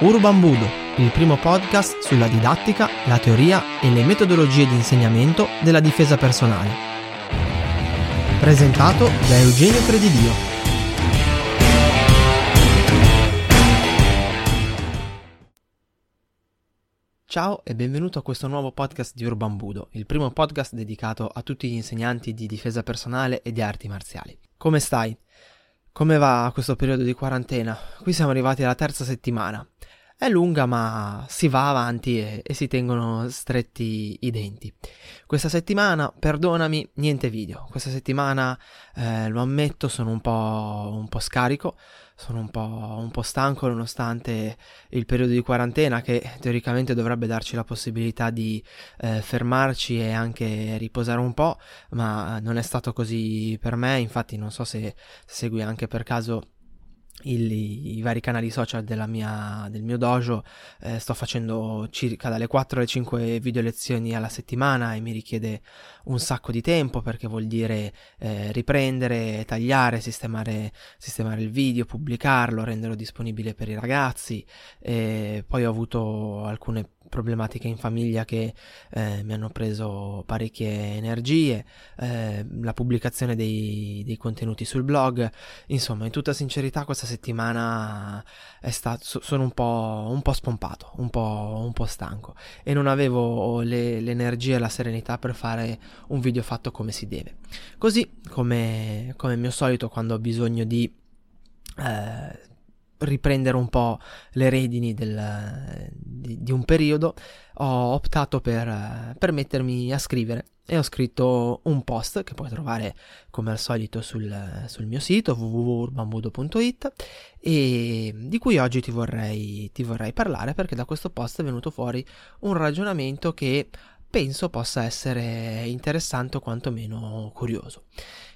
Urban Budo, il primo podcast sulla didattica, la teoria e le metodologie di insegnamento della difesa personale. Presentato da Eugenio Credidio. Ciao e benvenuto a questo nuovo podcast di Urban Budo, il primo podcast dedicato a tutti gli insegnanti di difesa personale e di arti marziali. Come stai? Come va questo periodo di quarantena? Qui siamo arrivati alla terza settimana. È lunga ma si va avanti e, e, si tengono stretti i denti. Questa settimana, perdonami, niente video. Questa settimana, eh, lo ammetto, sono un po', un po scarico sono un po', un po', stanco nonostante il periodo di quarantena che teoricamente dovrebbe darci la possibilità di eh, fermarci e anche riposare un po', ma non è stato così per me, infatti non so se segui anche per caso il, i vari canali social mia, del mio dojo eh, sto facendo circa dalle 4 alle 5 video lezioni alla settimana e mi richiede un sacco di tempo perché vuol dire eh, riprendere, tagliare, sistemare, sistemare, il video, pubblicarlo, renderlo disponibile per i ragazzi. E poi ho avuto alcune problematiche in famiglia che eh, mi hanno preso parecchie energie, eh, la pubblicazione dei, dei, contenuti sul blog, insomma in tutta sincerità questa settimana stato, sono un po', un po spompato, un po', un po', stanco e non avevo le, l'energia e la serenità per fare un video fatto come si deve. Così come, come mio solito quando ho bisogno di... Eh, riprendere un po' le redini del, di, di, un periodo, ho optato per, per, mettermi a scrivere e ho scritto un post che puoi trovare come al solito sul, sul mio sito www.urbanbudo.it e di cui oggi ti vorrei, ti vorrei parlare perché da questo post è venuto fuori un ragionamento che penso possa essere interessante o quantomeno curioso.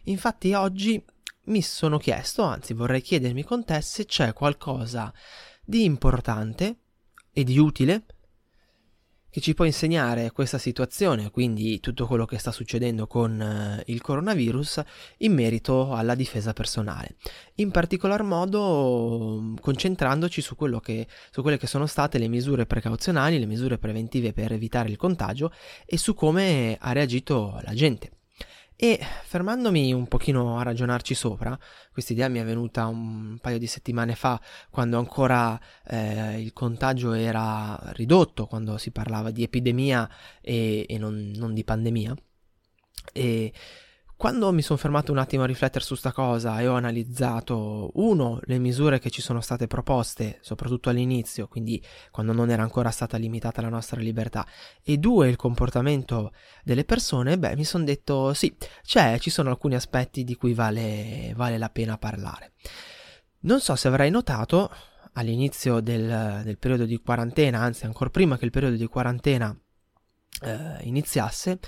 Infatti oggi mi sono chiesto, anzi vorrei chiedermi con te se c'è qualcosa di importante e di utile che ci può insegnare questa situazione, quindi tutto quello che sta succedendo con uh, il coronavirus in merito alla difesa personale. In particolar modo concentrandoci su, che, su quelle che sono state le misure precauzionali, le misure preventive per evitare il contagio e su come ha reagito la gente. E fermandomi un pochino a ragionarci sopra, questa idea mi è venuta un paio di settimane fa, quando ancora eh, il contagio era ridotto, quando si parlava di epidemia e, e non, non di pandemia. E quando mi sono fermato un attimo a riflettere su sta cosa e ho analizzato, uno, le misure che ci sono state proposte, soprattutto all'inizio, quindi quando non era ancora stata limitata la nostra libertà, e due, il comportamento delle persone, beh, mi sono detto sì, cioè ci sono alcuni aspetti di cui vale, vale la pena parlare. Non so se avrai notato, all'inizio del, del periodo di quarantena, anzi ancora prima che il periodo di quarantena eh, iniziasse,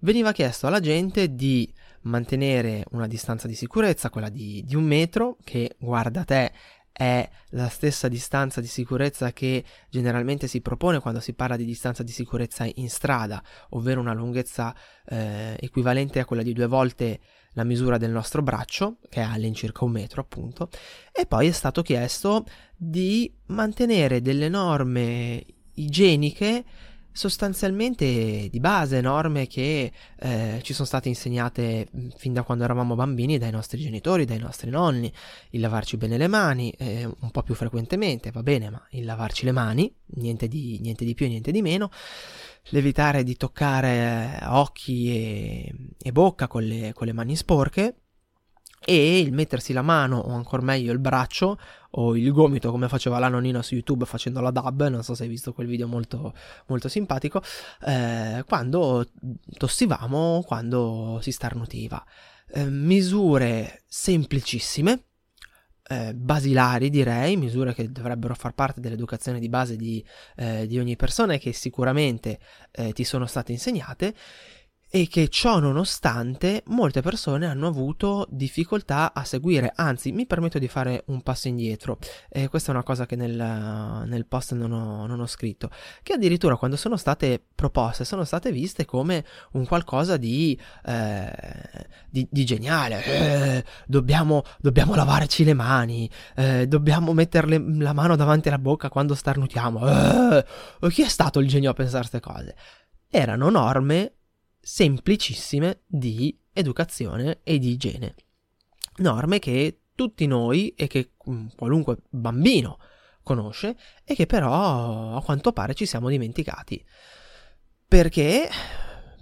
veniva chiesto alla gente di mantenere una distanza di sicurezza, quella di, di un metro, che guarda te è la stessa distanza di sicurezza che generalmente si propone quando si parla di distanza di sicurezza in strada, ovvero una lunghezza eh, equivalente a quella di due volte la misura del nostro braccio, che è all'incirca un metro appunto, e poi è stato chiesto di mantenere delle norme igieniche sostanzialmente di base, norme che eh, ci sono state insegnate fin da quando eravamo bambini dai nostri genitori, dai nostri nonni, il lavarci bene le mani, eh, un po' più frequentemente, va bene, ma il lavarci le mani, niente di, niente di più, niente di meno, l'evitare di toccare occhi e, e bocca con le, con le mani sporche, e il mettersi la mano o ancora meglio il braccio o il gomito come faceva la nonnina su YouTube facendo la dub, non so se hai visto quel video molto, molto simpatico, eh, quando tossivamo, quando si starnutiva. Eh, misure semplicissime, eh, basilari direi, misure che dovrebbero far parte dell'educazione di base di, eh, di ogni persona e che sicuramente eh, ti sono state insegnate e che ciò nonostante molte persone hanno avuto difficoltà a seguire, anzi mi permetto di fare un passo indietro, e questa è una cosa che nel, nel post non ho, non ho, scritto, che addirittura quando sono state proposte sono state viste come un qualcosa di, eh, di, di geniale, eh, dobbiamo, dobbiamo, lavarci le mani, eh, dobbiamo mettere la mano davanti alla bocca quando starnutiamo, eh, chi è stato il genio a pensare queste cose? Erano norme semplicissime di educazione e di igiene. Norme che tutti noi e che mm, qualunque bambino conosce e che però a quanto pare ci siamo dimenticati. Perché?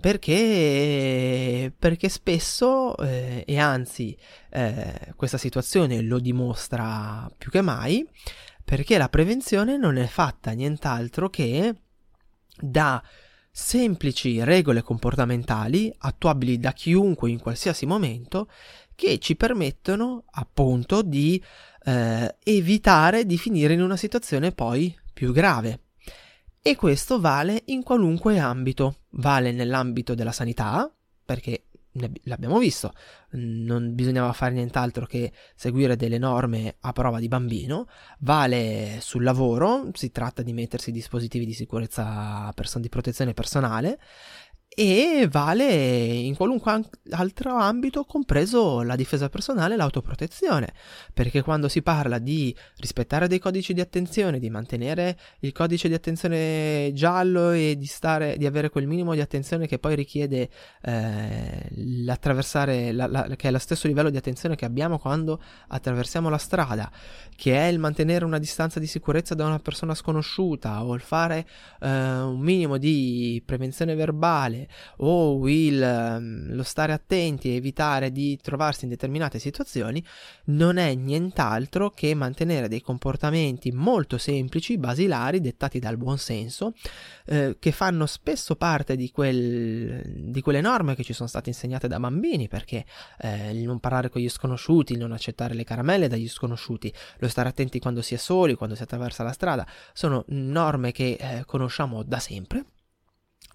Perché, perché spesso, eh, e anzi eh, questa situazione lo dimostra più che mai, perché la prevenzione non è fatta nient'altro che da semplici regole comportamentali attuabili da chiunque in qualsiasi momento che ci permettono appunto di eh, evitare di finire in una situazione poi più grave. E questo vale in qualunque ambito, vale nell'ambito della sanità, perché l'abbiamo visto, non bisognava fare nient'altro che seguire delle norme a prova di bambino, vale sul lavoro, si tratta di mettersi dispositivi di sicurezza, di protezione personale, e vale in qualunque altro ambito, compreso la difesa personale e l'autoprotezione, perché quando si parla di rispettare dei codici di attenzione, di mantenere il codice di attenzione giallo e di, stare, di avere quel minimo di attenzione che poi richiede eh, l'attraversare, la, la, che è lo stesso livello di attenzione che abbiamo quando attraversiamo la strada, che è il mantenere una distanza di sicurezza da una persona sconosciuta o il fare eh, un minimo di prevenzione verbale o il, ehm, lo stare attenti e evitare di trovarsi in determinate situazioni non è nient'altro che mantenere dei comportamenti molto semplici, basilari, dettati dal buon senso, eh, che fanno spesso parte di, quel, di, quelle norme che ci sono state insegnate da bambini, perché eh, il non parlare con gli sconosciuti, il non accettare le caramelle dagli sconosciuti, lo stare attenti quando si è soli, quando si attraversa la strada, sono norme che eh, conosciamo da sempre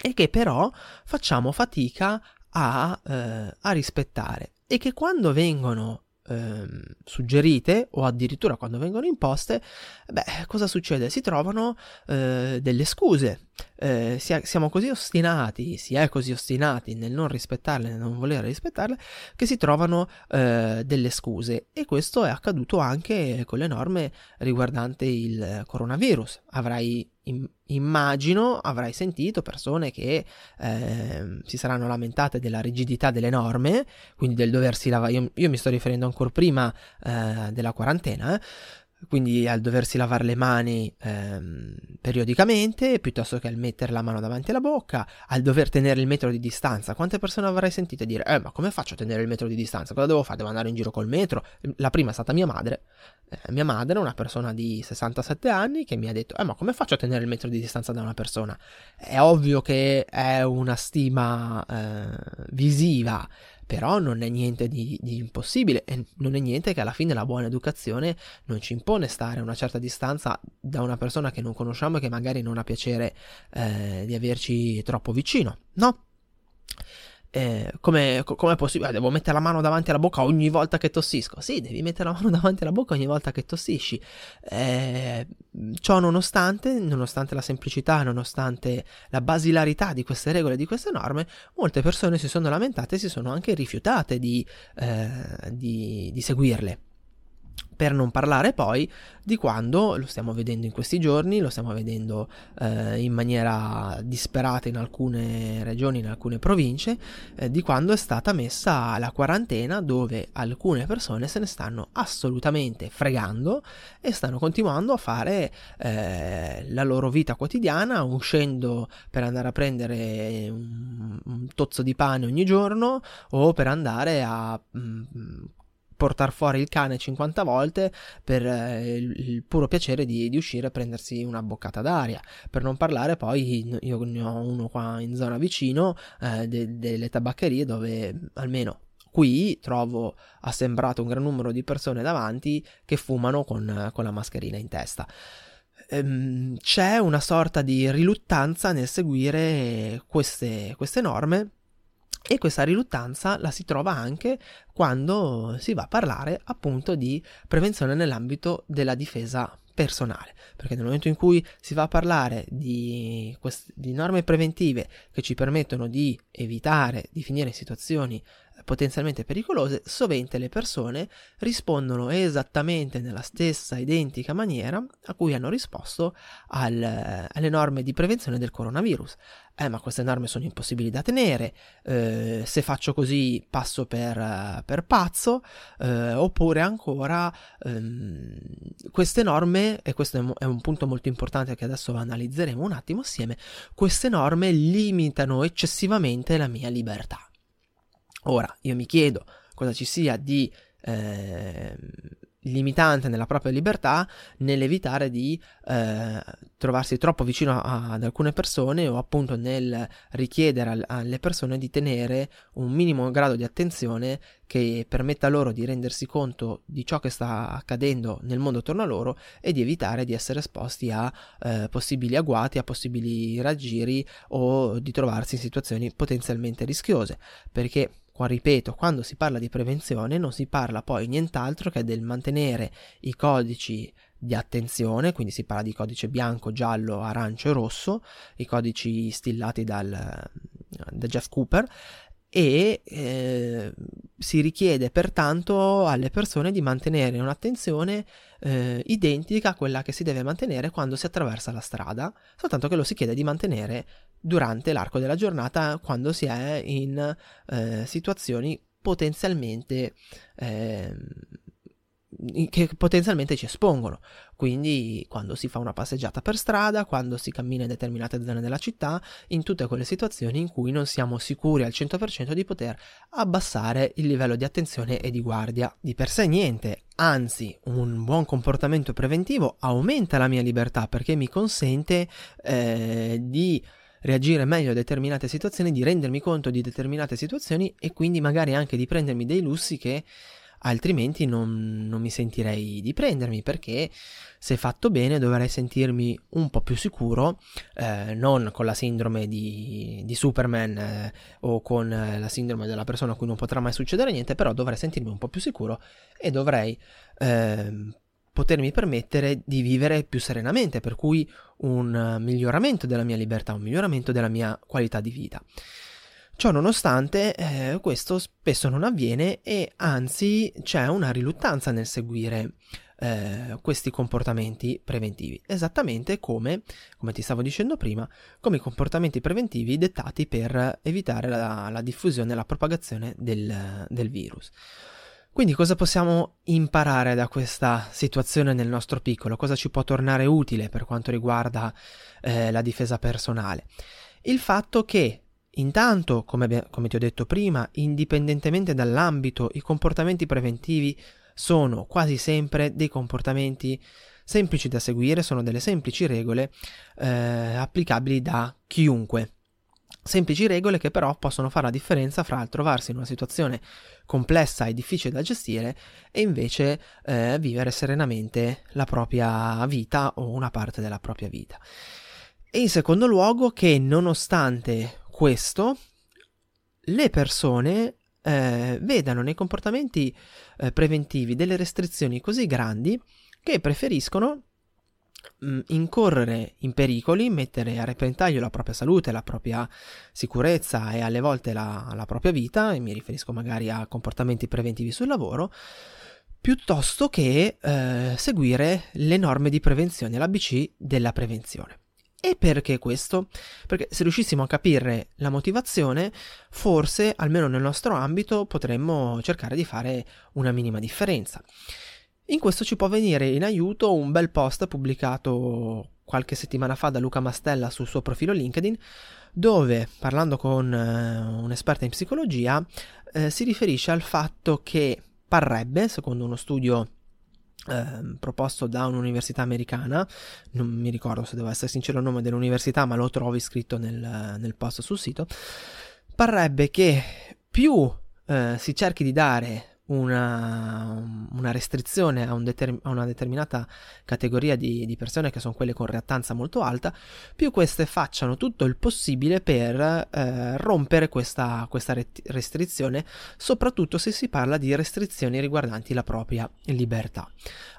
e che però facciamo fatica a, eh, a rispettare e che quando vengono ehm, suggerite o addirittura quando vengono imposte, beh, cosa succede? Si trovano eh, delle scuse. Eh, si è, siamo così ostinati, si è così ostinati nel non rispettarle, nel non voler rispettarle, che si trovano eh, delle scuse. E questo è accaduto anche con le norme riguardanti il coronavirus. Avrai immagino avrai sentito persone che eh, si saranno lamentate della rigidità delle norme, quindi del doversi lavare. Io, io mi sto riferendo ancora prima eh, della quarantena. Eh quindi al doversi lavare le mani ehm, periodicamente, piuttosto che al mettere la mano davanti alla bocca, al dover tenere il metro di distanza. Quante persone avrai sentito dire, eh ma come faccio a tenere il metro di distanza? Cosa devo fare? Devo andare in giro col metro? La prima è stata mia madre. Eh, mia madre, una persona di 67 anni, che mi ha detto, eh ma come faccio a tenere il metro di distanza da una persona? È ovvio che è una stima eh, visiva però non è niente di, di, impossibile e non è niente che alla fine la buona educazione non ci impone stare a una certa distanza da una persona che non conosciamo e che magari non ha piacere eh, di averci troppo vicino, no? Eh, come è possibile? Devo mettere la mano davanti alla bocca ogni volta che tossisco? Sì, devi mettere la mano davanti alla bocca ogni volta che tossisci. Eh, ciò nonostante, nonostante la semplicità, nonostante la basilarità di queste regole, di queste norme, molte persone si sono lamentate e si sono anche rifiutate di, eh, di, di seguirle. Per non parlare poi di quando, lo stiamo vedendo in questi giorni, lo stiamo vedendo eh, in maniera disperata in alcune regioni, in alcune province, eh, di quando è stata messa la quarantena dove alcune persone se ne stanno assolutamente fregando e stanno continuando a fare eh, la loro vita quotidiana, uscendo per andare a prendere un, un tozzo di pane ogni giorno o per andare a... Mh, mm, portare fuori il cane 50 volte per eh, il, il, puro piacere di, di, uscire e prendersi una boccata d'aria. Per non parlare poi, io ne ho uno qua in zona vicino, eh, de, delle tabaccherie dove almeno qui trovo assembrato un gran numero di persone davanti che fumano con, con la mascherina in testa. Ehm, c'è una sorta di riluttanza nel seguire queste, queste norme E questa riluttanza la si trova anche quando si va a parlare appunto di prevenzione nell'ambito della difesa personale, perché nel momento in cui si va a parlare di, quest- di norme preventive che ci permettono di evitare di finire in situazioni potenzialmente pericolose, sovente le persone rispondono esattamente nella stessa identica maniera a cui hanno risposto al, alle norme di prevenzione del coronavirus. Eh, ma queste norme sono impossibili da tenere, eh, se faccio così passo per, per pazzo, eh, oppure ancora ehm, queste norme, e questo è un punto molto importante che adesso analizzeremo un attimo assieme, queste norme limitano eccessivamente la mia libertà. Ora, io mi chiedo cosa ci sia di eh, limitante nella propria libertà nell'evitare di eh, trovarsi troppo vicino a, ad alcune persone o appunto nel richiedere al, alle persone di tenere un minimo grado di attenzione che permetta loro di rendersi conto di ciò che sta accadendo nel mondo attorno a loro e di evitare di essere esposti a eh, possibili agguati, a possibili raggiri o di trovarsi in situazioni potenzialmente rischiose. Perché Qua ripeto, quando si parla di prevenzione non si parla poi nient'altro che del mantenere i codici di attenzione, quindi si parla di codice bianco, giallo, arancio e rosso, i codici stillati dal, da Jeff Cooper, e eh, si richiede pertanto alle persone di mantenere un'attenzione eh, identica a quella che si deve mantenere quando si attraversa la strada, soltanto che lo si chiede di mantenere durante l'arco della giornata quando si è in eh, situazioni potenzialmente eh, che potenzialmente ci espongono. Quindi quando si fa una passeggiata per strada, quando si cammina in determinate zone della città, in tutte quelle situazioni in cui non siamo sicuri al 100% di poter abbassare il livello di attenzione e di guardia. Di per sé niente, anzi un buon comportamento preventivo aumenta la mia libertà perché mi consente eh, di reagire meglio a determinate situazioni, di rendermi conto di determinate situazioni e quindi magari anche di prendermi dei lussi che altrimenti non, non, mi sentirei di prendermi perché se fatto bene dovrei sentirmi un po' più sicuro, eh, non con la sindrome di, di Superman eh, o con eh, la sindrome della persona a cui non potrà mai succedere niente, però dovrei sentirmi un po' più sicuro e dovrei ehm, potermi permettere di vivere più serenamente, per cui un miglioramento della mia libertà, un miglioramento della mia qualità di vita. Ciò nonostante, eh, questo spesso non avviene e anzi c'è una riluttanza nel seguire eh, questi comportamenti preventivi, esattamente come, come ti stavo dicendo prima, come i comportamenti preventivi dettati per evitare la, la diffusione e la propagazione del, del virus. Quindi cosa possiamo imparare da questa situazione nel nostro piccolo? Cosa ci può tornare utile per quanto riguarda eh, la difesa personale? Il fatto che Intanto, come, come, ti ho detto prima, indipendentemente dall'ambito, i comportamenti preventivi sono quasi sempre dei comportamenti semplici da seguire, sono delle semplici regole eh, applicabili da chiunque. Semplici regole che però possono fare la differenza fra trovarsi in una situazione complessa e difficile da gestire e invece eh, vivere serenamente la propria vita o una parte della propria vita. E in secondo luogo che nonostante questo le persone eh, vedano nei comportamenti eh, preventivi delle restrizioni così grandi che preferiscono mm, incorrere in pericoli, mettere a repentaglio la propria salute, la propria sicurezza e alle volte la, la propria vita, e mi riferisco magari a comportamenti preventivi sul lavoro, piuttosto che eh, seguire le norme di prevenzione, l'ABC della prevenzione. E perché questo? Perché se riuscissimo a capire la motivazione, forse, almeno nel nostro ambito, potremmo cercare di fare una minima differenza. In questo ci può venire in aiuto un bel post pubblicato qualche settimana fa da Luca Mastella sul suo profilo LinkedIn, dove, parlando con eh, un'esperta in psicologia, eh, si riferisce al fatto che parrebbe, secondo uno studio eh, proposto da un'università americana, non mi ricordo se devo essere sincero il nome dell'università, ma lo trovi scritto nel, nel post sul sito, parrebbe che più eh, si cerchi di dare una, una restrizione a, un determ- a, una determinata categoria di, di, persone che sono quelle con reattanza molto alta, più queste facciano tutto il possibile per eh, rompere questa, questa restrizione, soprattutto se si parla di restrizioni riguardanti la propria libertà.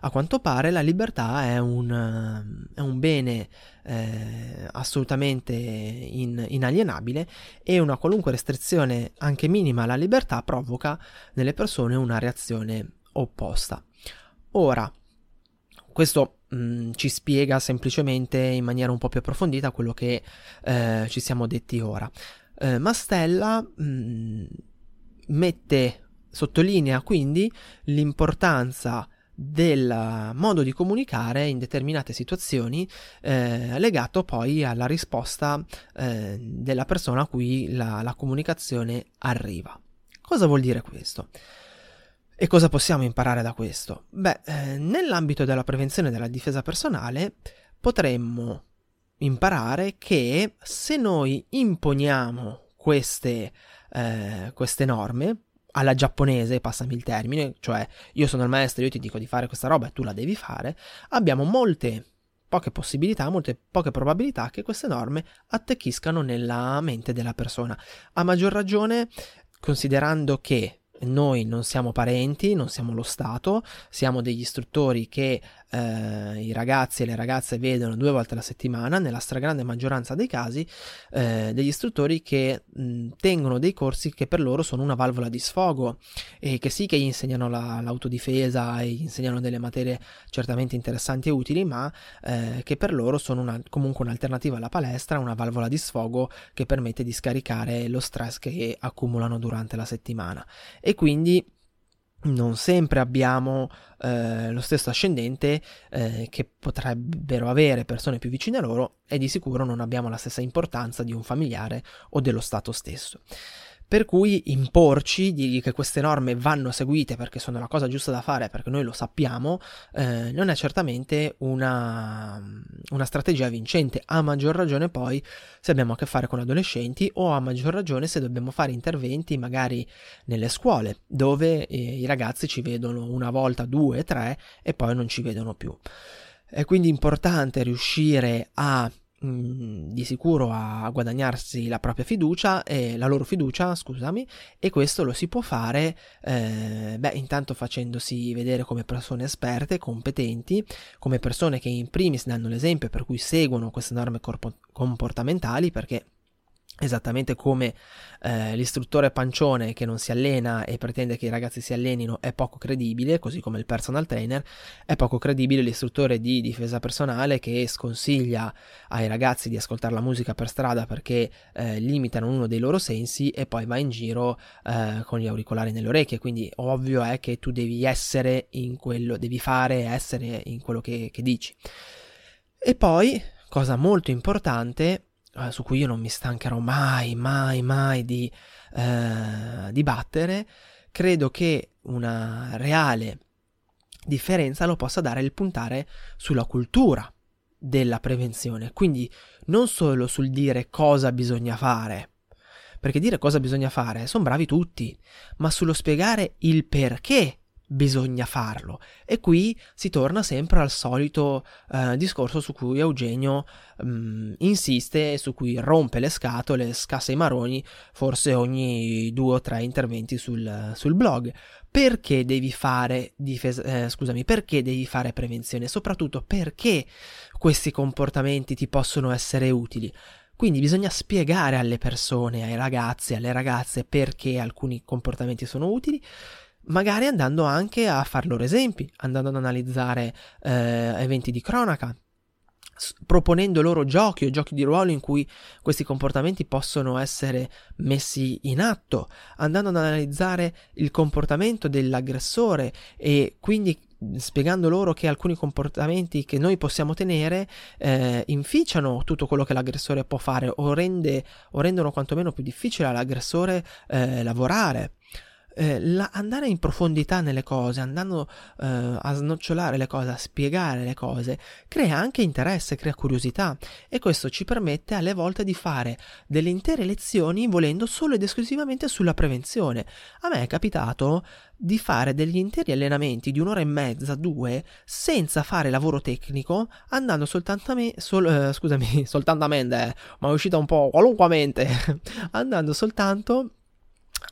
A quanto pare la libertà è un, è un bene eh, assolutamente in, inalienabile e una qualunque restrizione anche minima alla libertà provoca nelle persone una reazione opposta. Ora, questo mh, mm, ci spiega semplicemente in maniera un po' più approfondita quello che eh, ci siamo detti ora. Eh, Mastella mh, mm, mette, sottolinea quindi l'importanza del modo di comunicare in determinate situazioni eh, legato poi alla risposta eh, della persona a cui la, la comunicazione arriva. Cosa vuol dire questo? E cosa possiamo imparare da questo? Beh, eh, nell'ambito della prevenzione della difesa personale potremmo imparare che se noi imponiamo queste, eh, queste norme, alla giapponese, passami il termine, cioè io sono il maestro, io ti dico di fare questa roba e tu la devi fare, abbiamo molte poche possibilità, molte poche probabilità che queste norme attecchiscano nella mente della persona. A maggior ragione considerando che noi non siamo parenti, non siamo lo Stato, siamo degli istruttori che eh, i ragazzi e le ragazze vedono due volte alla settimana, nella stragrande maggioranza dei casi, eh, degli istruttori che mh, tengono dei corsi che per loro sono una valvola di sfogo e che sì che gli insegnano la, l'autodifesa e gli insegnano delle materie certamente interessanti e utili, ma eh, che per loro sono una, comunque un'alternativa alla palestra, una valvola di sfogo che permette di scaricare lo stress che accumulano durante la settimana. E quindi non sempre abbiamo eh, lo stesso ascendente eh, che potrebbero avere persone più vicine a loro e di sicuro non abbiamo la stessa importanza di un familiare o dello Stato stesso. Per cui imporci, dirgli che queste norme vanno seguite perché sono la cosa giusta da fare, perché noi lo sappiamo, eh, non è certamente una, una, strategia vincente, a maggior ragione poi se abbiamo a che fare con adolescenti o a maggior ragione se dobbiamo fare interventi magari nelle scuole, dove eh, i ragazzi ci vedono una volta, due, tre e poi non ci vedono più. È quindi importante riuscire a Di sicuro a guadagnarsi la propria fiducia e la loro fiducia, scusami, e questo lo si può fare eh, beh, intanto facendosi vedere come persone esperte, competenti, come persone che in primis danno l'esempio per cui seguono queste norme corpo- comportamentali perché Esattamente come eh, l'istruttore pancione che non si allena e pretende che i ragazzi si allenino è poco credibile, così come il personal trainer, è poco credibile l'istruttore di difesa personale che sconsiglia ai ragazzi di ascoltare la musica per strada perché eh, limitano uno dei loro sensi e poi va in giro eh, con gli auricolari nelle orecchie. Quindi ovvio è che tu devi essere in quello, devi fare essere in quello che, che dici. E poi, cosa molto importante, su cui io non mi stancherò mai, mai, mai di, eh, di credo che una reale differenza lo possa dare il puntare sulla cultura della prevenzione, quindi non solo sul dire cosa bisogna fare, perché dire cosa bisogna fare sono bravi tutti, ma sullo spiegare il perché bisogna farlo. E qui si torna sempre al solito eh, discorso su cui Eugenio mh, mm, insiste e su cui rompe le scatole, scassa i maroni, forse ogni due o tre interventi sul, sul blog. Perché devi fare difesa, eh, scusami, perché devi fare prevenzione? Soprattutto perché questi comportamenti ti possono essere utili? Quindi bisogna spiegare alle persone, ai ragazzi, alle ragazze perché alcuni comportamenti sono utili magari andando anche a far loro esempi, andando ad analizzare eh, eventi di cronaca, proponendo loro giochi o giochi di ruolo in cui questi comportamenti possono essere messi in atto, andando ad analizzare il comportamento dell'aggressore e quindi spiegando loro che alcuni comportamenti che noi possiamo tenere eh, inficiano tutto quello che l'aggressore può fare o, rende, o rendono quantomeno più difficile all'aggressore eh, lavorare eh, la, andare in profondità nelle cose, andando eh, a snocciolare le cose, a spiegare le cose, crea anche interesse, crea curiosità e questo ci permette alle volte di fare delle intere lezioni volendo solo ed esclusivamente sulla prevenzione. A me è capitato di fare degli interi allenamenti di un'ora e mezza, due, senza fare lavoro tecnico, andando soltanto a me, sol, eh, scusami, soltanto a mente, ma è uscita un po' qualunquamente, andando soltanto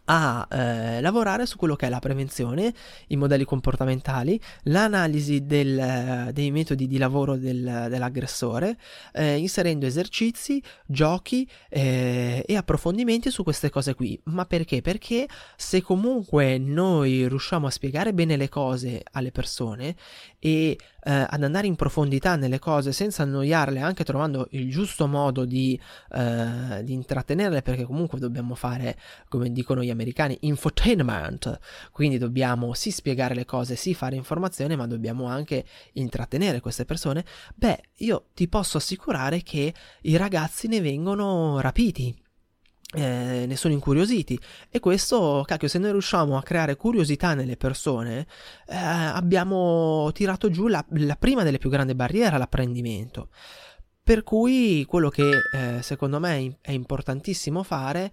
a eh, lavorare su quello che è la prevenzione, i modelli comportamentali, l'analisi del, dei metodi di lavoro del, dell'aggressore, eh, inserendo esercizi, giochi eh, e approfondimenti su queste cose qui. Ma perché? Perché se comunque noi riusciamo a spiegare bene le cose alle persone e eh, ad andare in profondità nelle cose senza annoiarle, anche trovando il giusto modo di, eh, di intrattenerle, perché comunque dobbiamo fare, come dicono gli americani, infotainment, quindi dobbiamo sì spiegare le cose, sì fare informazione, ma dobbiamo anche intrattenere queste persone, beh, io ti posso assicurare che i ragazzi ne vengono rapiti, eh, ne sono incuriositi e questo, cacchio, se noi riusciamo a creare curiosità nelle persone, eh, abbiamo tirato giù la, la, prima delle più grandi barriere all'apprendimento. Per cui quello che eh, secondo me è importantissimo fare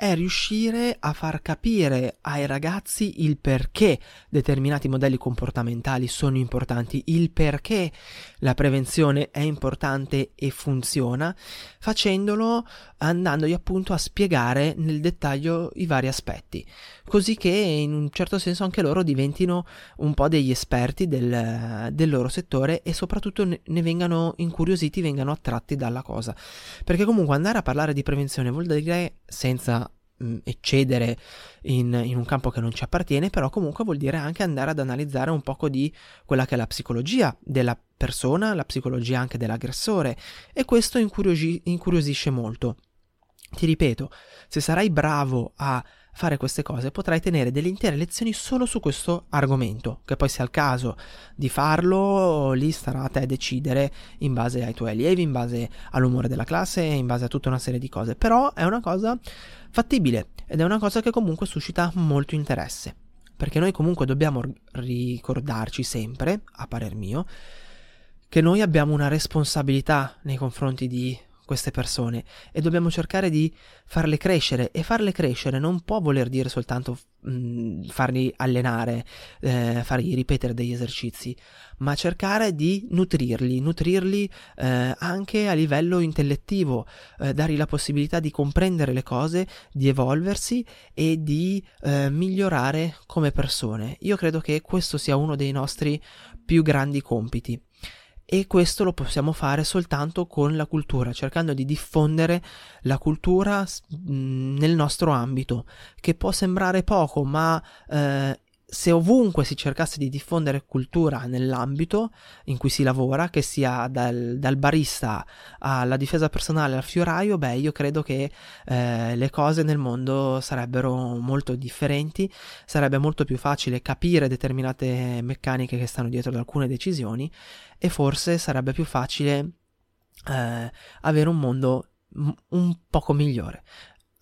è riuscire a far capire ai ragazzi il perché determinati modelli comportamentali sono importanti, il perché la prevenzione è importante e funziona, facendolo andandogli appunto a spiegare nel dettaglio i vari aspetti, così che in un certo senso anche loro diventino un po' degli esperti del, del loro settore e soprattutto ne, vengano incuriositi, vengano attratti dalla cosa. Perché comunque andare a parlare di prevenzione vuol dire senza eccedere in, in, un campo che non ci appartiene, però comunque vuol dire anche andare ad analizzare un poco di quella che è la psicologia della persona, la psicologia anche dell'aggressore e questo incuriosi- incuriosisce molto. Ti ripeto, se sarai bravo a fare queste cose potrai tenere delle intere lezioni solo su questo argomento, che poi sia il caso di farlo, lì starà a te decidere in base ai tuoi allievi, in base all'umore della classe, in base a tutta una serie di cose, però è una cosa fattibile ed è una cosa che comunque suscita molto interesse, perché noi comunque dobbiamo ricordarci sempre, a parer mio, che noi abbiamo una responsabilità nei confronti di queste persone e dobbiamo cercare di farle crescere e farle crescere non può voler dire soltanto mh, mm, farli allenare, eh, fargli ripetere degli esercizi, ma cercare di nutrirli, nutrirli eh, anche a livello intellettivo, eh, dargli la possibilità di comprendere le cose, di evolversi e di eh, migliorare come persone. Io credo che questo sia uno dei nostri più grandi compiti e questo lo possiamo fare soltanto con la cultura, cercando di diffondere la cultura nel nostro ambito, che può sembrare poco, ma eh, se ovunque si cercasse di diffondere cultura nell'ambito in cui si lavora, che sia dal, dal barista alla difesa personale al fioraio, beh, io credo che eh, le cose nel mondo sarebbero molto differenti, sarebbe molto più facile capire determinate meccaniche che stanno dietro ad alcune decisioni e forse sarebbe più facile eh, avere un mondo un poco migliore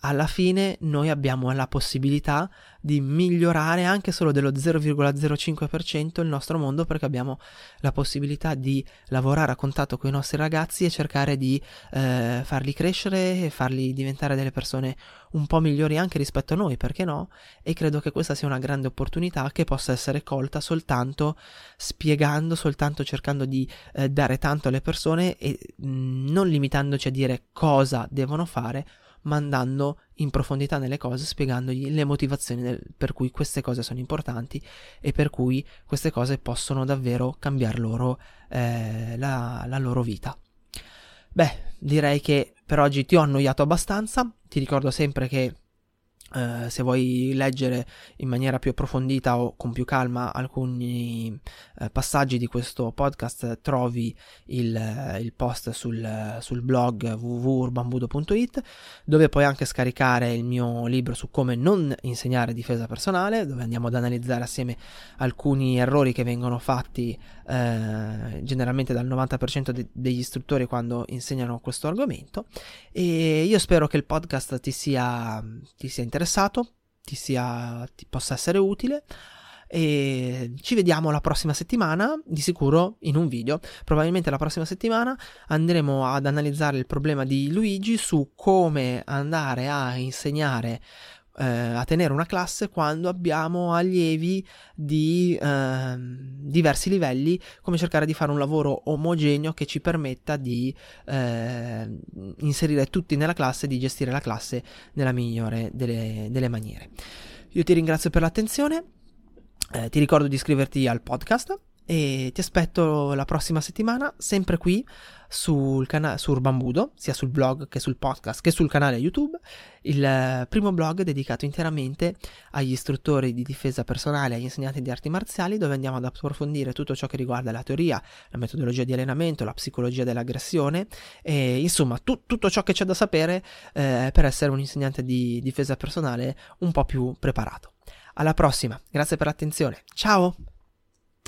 alla fine noi abbiamo la possibilità di migliorare anche solo dello 0,05% il nostro mondo perché abbiamo la possibilità di lavorare a contatto con i nostri ragazzi e cercare di eh, farli crescere e farli diventare delle persone un po' migliori anche rispetto a noi, perché no? E credo che questa sia una grande opportunità che possa essere colta soltanto spiegando, soltanto cercando di eh, dare tanto alle persone e mh, mm, non limitandoci a dire cosa devono fare, ma andando in profondità nelle cose, spiegandogli le motivazioni del, per cui queste cose sono importanti e per cui queste cose possono davvero cambiare loro eh, la, la loro vita. Beh, direi che per oggi ti ho annoiato abbastanza, ti ricordo sempre che Uh, se vuoi leggere in maniera più approfondita o con più calma alcuni uh, passaggi di questo podcast, trovi il, il post sul, sul blog www.urbambudo.it dove puoi anche scaricare il mio libro su come non insegnare difesa personale, dove andiamo ad analizzare assieme alcuni errori che vengono fatti generalmente dal 90% de- degli istruttori quando insegnano questo argomento. E io spero che il podcast ti sia, ti sia interessato ti, sia, ti possa essere utile e ci vediamo la prossima settimana, di sicuro in un video. Probabilmente la prossima settimana andremo ad analizzare il problema di Luigi su come andare a insegnare eh, a tenere una classe quando abbiamo allievi di eh, diversi livelli, come cercare di fare un lavoro omogeneo che ci permetta di eh, inserire tutti nella classe e di gestire la classe nella migliore delle, delle maniere. Io ti ringrazio per l'attenzione eh, ti ricordo di iscriverti al podcast e ti aspetto la prossima settimana, sempre qui sul canale su Urbambudo, sia sul blog che sul podcast che sul canale YouTube, il primo blog dedicato interamente agli istruttori di difesa personale agli insegnanti di arti marziali, dove andiamo ad approfondire tutto ciò che riguarda la teoria, la metodologia di allenamento, la psicologia dell'aggressione e insomma tu, tutto ciò che c'è da sapere eh, per essere un insegnante di difesa personale un po' più preparato. Alla prossima, grazie per l'attenzione. Ciao!